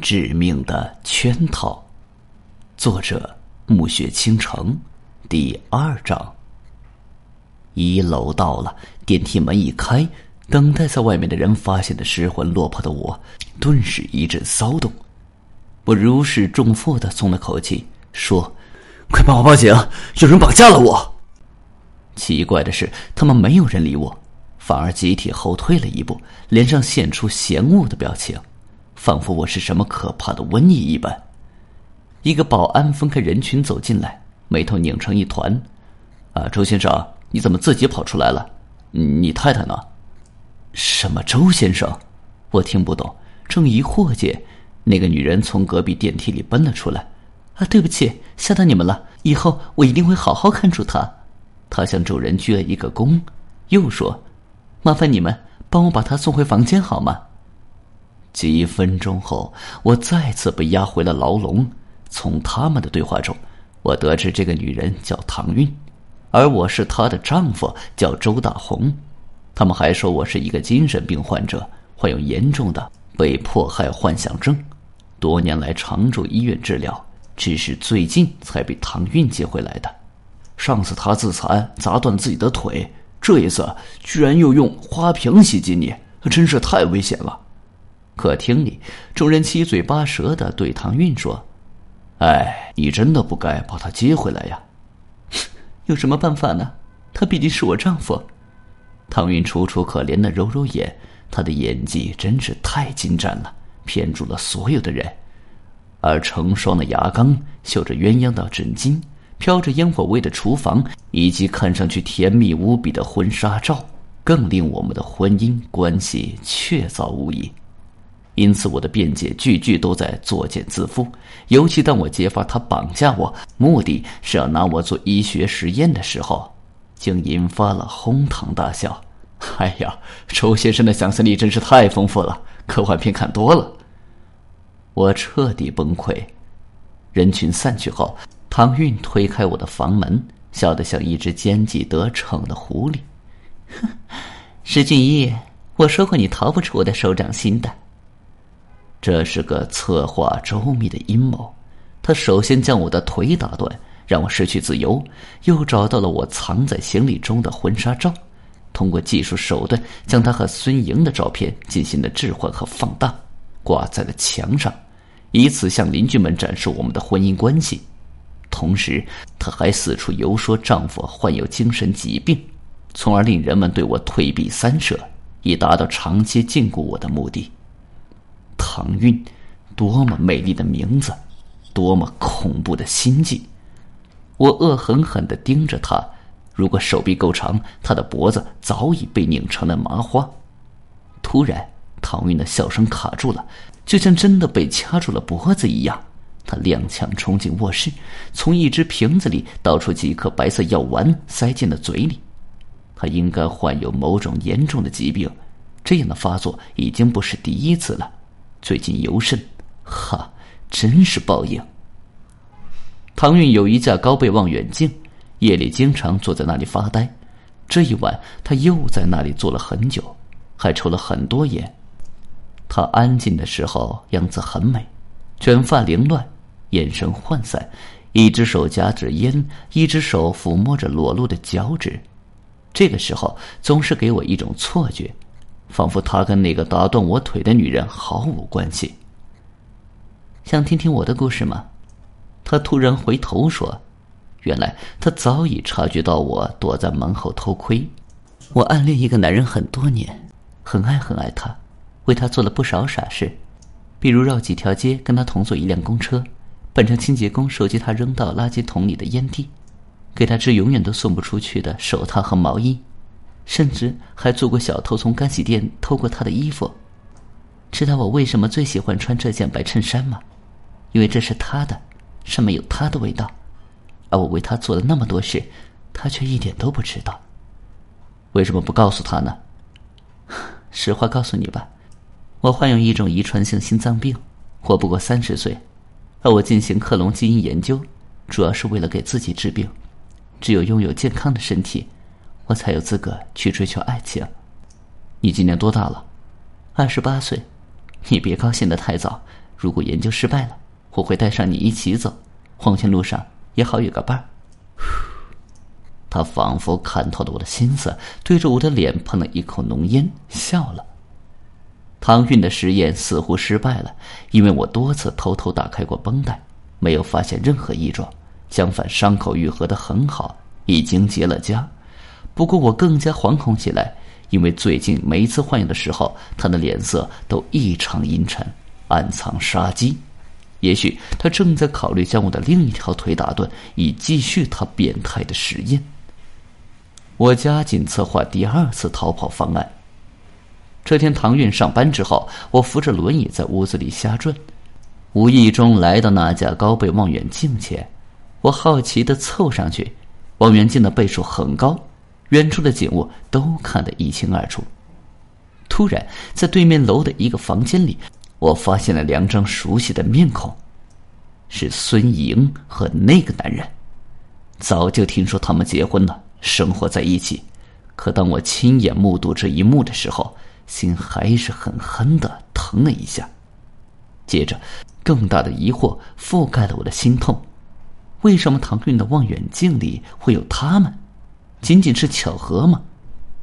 致命的圈套，作者暮雪倾城，第二章。一楼到了，电梯门一开，等待在外面的人发现的失魂落魄的我，顿时一阵骚动。我如释重负的松了口气，说：“快帮我报警，有人绑架了我。”奇怪的是，他们没有人理我，反而集体后退了一步，脸上现出嫌恶的表情。仿佛我是什么可怕的瘟疫一般。一个保安分开人群走进来，眉头拧成一团。啊，周先生，你怎么自己跑出来了？你太太呢？什么周先生？我听不懂。正疑惑间，那个女人从隔壁电梯里奔了出来。啊，对不起，吓到你们了。以后我一定会好好看住她。她向众人鞠了一个躬，又说：“麻烦你们帮我把她送回房间好吗？”几分钟后，我再次被押回了牢笼。从他们的对话中，我得知这个女人叫唐韵，而我是她的丈夫，叫周大红。他们还说我是一个精神病患者，患有严重的被迫害幻想症，多年来常住医院治疗，只是最近才被唐韵接回来的。上次他自残砸断自己的腿，这一次居然又用花瓶袭击你，真是太危险了。客厅里，众人七嘴八舌的对唐韵说：“哎，你真的不该把她接回来呀！有什么办法呢？他毕竟是我丈夫。”唐韵楚楚可怜的揉揉眼，她的演技真是太精湛了，骗住了所有的人。而成双的牙缸、绣着鸳鸯的枕巾、飘着烟火味的厨房，以及看上去甜蜜无比的婚纱照，更令我们的婚姻关系确凿无疑。因此，我的辩解句句都在作茧自缚。尤其当我揭发他绑架我，目的是要拿我做医学实验的时候，竟引发了哄堂大笑。哎呀，周先生的想象力真是太丰富了，科幻片看多了。我彻底崩溃。人群散去后，唐韵推开我的房门，笑得像一只奸计得逞的狐狸。哼，石俊一，我说过你逃不出我的手掌心的。这是个策划周密的阴谋。他首先将我的腿打断，让我失去自由；又找到了我藏在行李中的婚纱照，通过技术手段将他和孙莹的照片进行了置换和放大，挂在了墙上，以此向邻居们展示我们的婚姻关系。同时，他还四处游说丈夫患有精神疾病，从而令人们对我退避三舍，以达到长期禁锢我的目的。唐韵，多么美丽的名字，多么恐怖的心计！我恶狠狠的盯着他，如果手臂够长，他的脖子早已被拧成了麻花。突然，唐韵的笑声卡住了，就像真的被掐住了脖子一样。他踉跄冲进卧室，从一只瓶子里倒出几颗白色药丸，塞进了嘴里。他应该患有某种严重的疾病，这样的发作已经不是第一次了。最近尤甚，哈，真是报应。唐韵有一架高倍望远镜，夜里经常坐在那里发呆。这一晚，他又在那里坐了很久，还抽了很多烟。他安静的时候样子很美，卷发凌乱，眼神涣散，一只手夹着烟，一只手抚摸着裸露的脚趾。这个时候，总是给我一种错觉。仿佛他跟那个打断我腿的女人毫无关系。想听听我的故事吗？他突然回头说：“原来他早已察觉到我躲在门后偷窥。我暗恋一个男人很多年，很爱很爱他，为他做了不少傻事，比如绕几条街跟他同坐一辆公车，扮成清洁工收集他扔到垃圾桶里的烟蒂，给他织永远都送不出去的手套和毛衣。”甚至还做过小偷，从干洗店偷过他的衣服。知道我为什么最喜欢穿这件白衬衫吗？因为这是他的，上面有他的味道。而我为他做了那么多事，他却一点都不知道。为什么不告诉他呢？实话告诉你吧，我患有一种遗传性心脏病，活不过三十岁。而我进行克隆基因研究，主要是为了给自己治病。只有拥有健康的身体。我才有资格去追求爱情。你今年多大了？二十八岁。你别高兴的太早，如果研究失败了，我会带上你一起走，黄泉路上也好有个伴儿。他仿佛看透了我的心思，对着我的脸喷了一口浓烟，笑了。唐韵的实验似乎失败了，因为我多次偷偷打开过绷带，没有发现任何异状。相反，伤口愈合的很好，已经结了痂。不过我更加惶恐起来，因为最近每一次换药的时候，他的脸色都异常阴沉，暗藏杀机。也许他正在考虑将我的另一条腿打断，以继续他变态的实验。我加紧策划第二次逃跑方案。这天，唐韵上班之后，我扶着轮椅在屋子里瞎转，无意中来到那架高倍望远镜前，我好奇的凑上去。望远镜的倍数很高，远处的景物都看得一清二楚。突然，在对面楼的一个房间里，我发现了两张熟悉的面孔，是孙莹和那个男人。早就听说他们结婚了，生活在一起，可当我亲眼目睹这一幕的时候，心还是狠狠的疼了一下，接着，更大的疑惑覆盖了我的心痛：为什么唐韵的望远镜里会有他们？仅仅是巧合吗？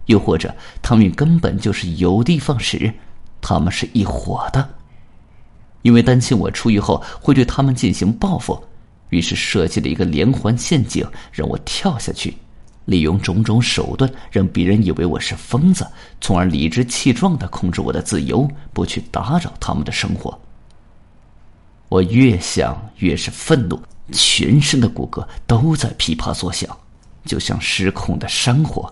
又或者他们根本就是有的放矢，他们是一伙的？因为担心我出狱后会对他们进行报复，于是设计了一个连环陷阱，让我跳下去。利用种种手段，让别人以为我是疯子，从而理直气壮的控制我的自由，不去打扰他们的生活。我越想越是愤怒，全身的骨骼都在噼啪作响，就像失控的山火。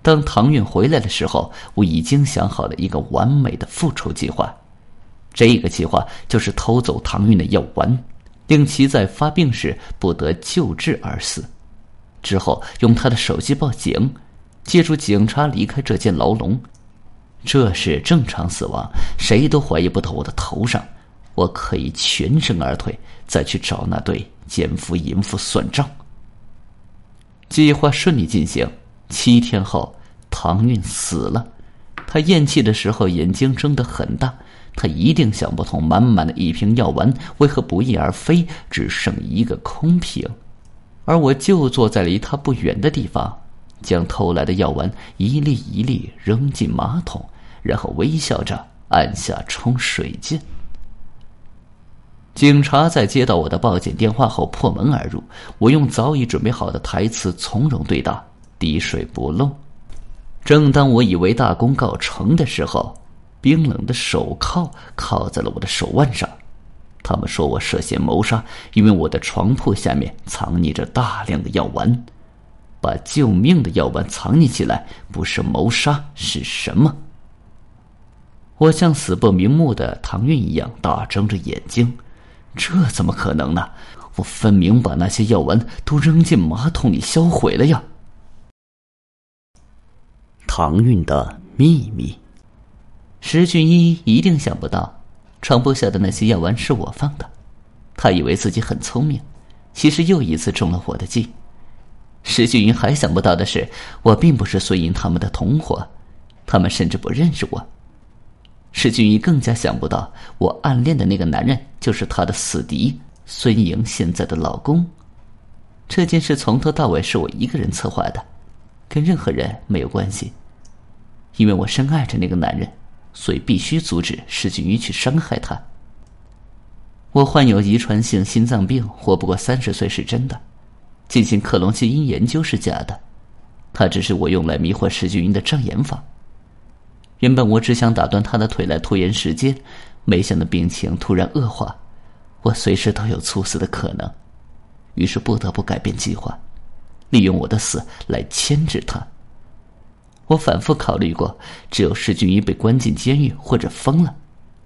当唐韵回来的时候，我已经想好了一个完美的复仇计划。这个计划就是偷走唐韵的药丸，令其在发病时不得救治而死。之后用他的手机报警，借助警察离开这间牢笼。这是正常死亡，谁都怀疑不到我的头上。我可以全身而退，再去找那对奸夫淫妇算账。计划顺利进行。七天后，唐韵死了。他咽气的时候眼睛睁得很大。他一定想不通，满满的一瓶药丸为何不翼而飞，只剩一个空瓶。而我就坐在离他不远的地方，将偷来的药丸一粒一粒扔进马桶，然后微笑着按下冲水键。警察在接到我的报警电话后破门而入，我用早已准备好的台词从容对答，滴水不漏。正当我以为大功告成的时候，冰冷的手铐铐在了我的手腕上。他们说我涉嫌谋杀，因为我的床铺下面藏匿着大量的药丸。把救命的药丸藏匿起来，不是谋杀是什么？我像死不瞑目的唐韵一样大睁着眼睛，这怎么可能呢？我分明把那些药丸都扔进马桶里销毁了呀！唐韵的秘密，石俊一一定想不到。床铺下的那些药丸是我放的，他以为自己很聪明，其实又一次中了我的计。石俊云还想不到的是，我并不是孙银他们的同伙，他们甚至不认识我。石俊云更加想不到，我暗恋的那个男人就是他的死敌孙莹现在的老公。这件事从头到尾是我一个人策划的，跟任何人没有关系，因为我深爱着那个男人。所以必须阻止石俊宇去伤害他。我患有遗传性心脏病，活不过三十岁是真的。进行克隆基因研究是假的，它只是我用来迷惑石俊云的障眼法。原本我只想打断他的腿来拖延时间，没想到病情突然恶化，我随时都有猝死的可能，于是不得不改变计划，利用我的死来牵制他。我反复考虑过，只有石俊一被关进监狱或者疯了，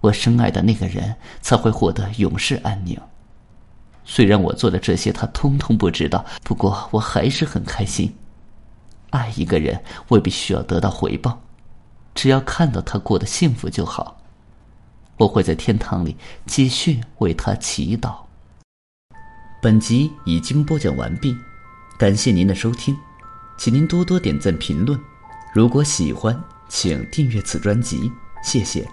我深爱的那个人才会获得永世安宁。虽然我做的这些他通通不知道，不过我还是很开心。爱一个人未必需要得到回报，只要看到他过得幸福就好。我会在天堂里继续为他祈祷。本集已经播讲完毕，感谢您的收听，请您多多点赞评论。如果喜欢，请订阅此专辑，谢谢。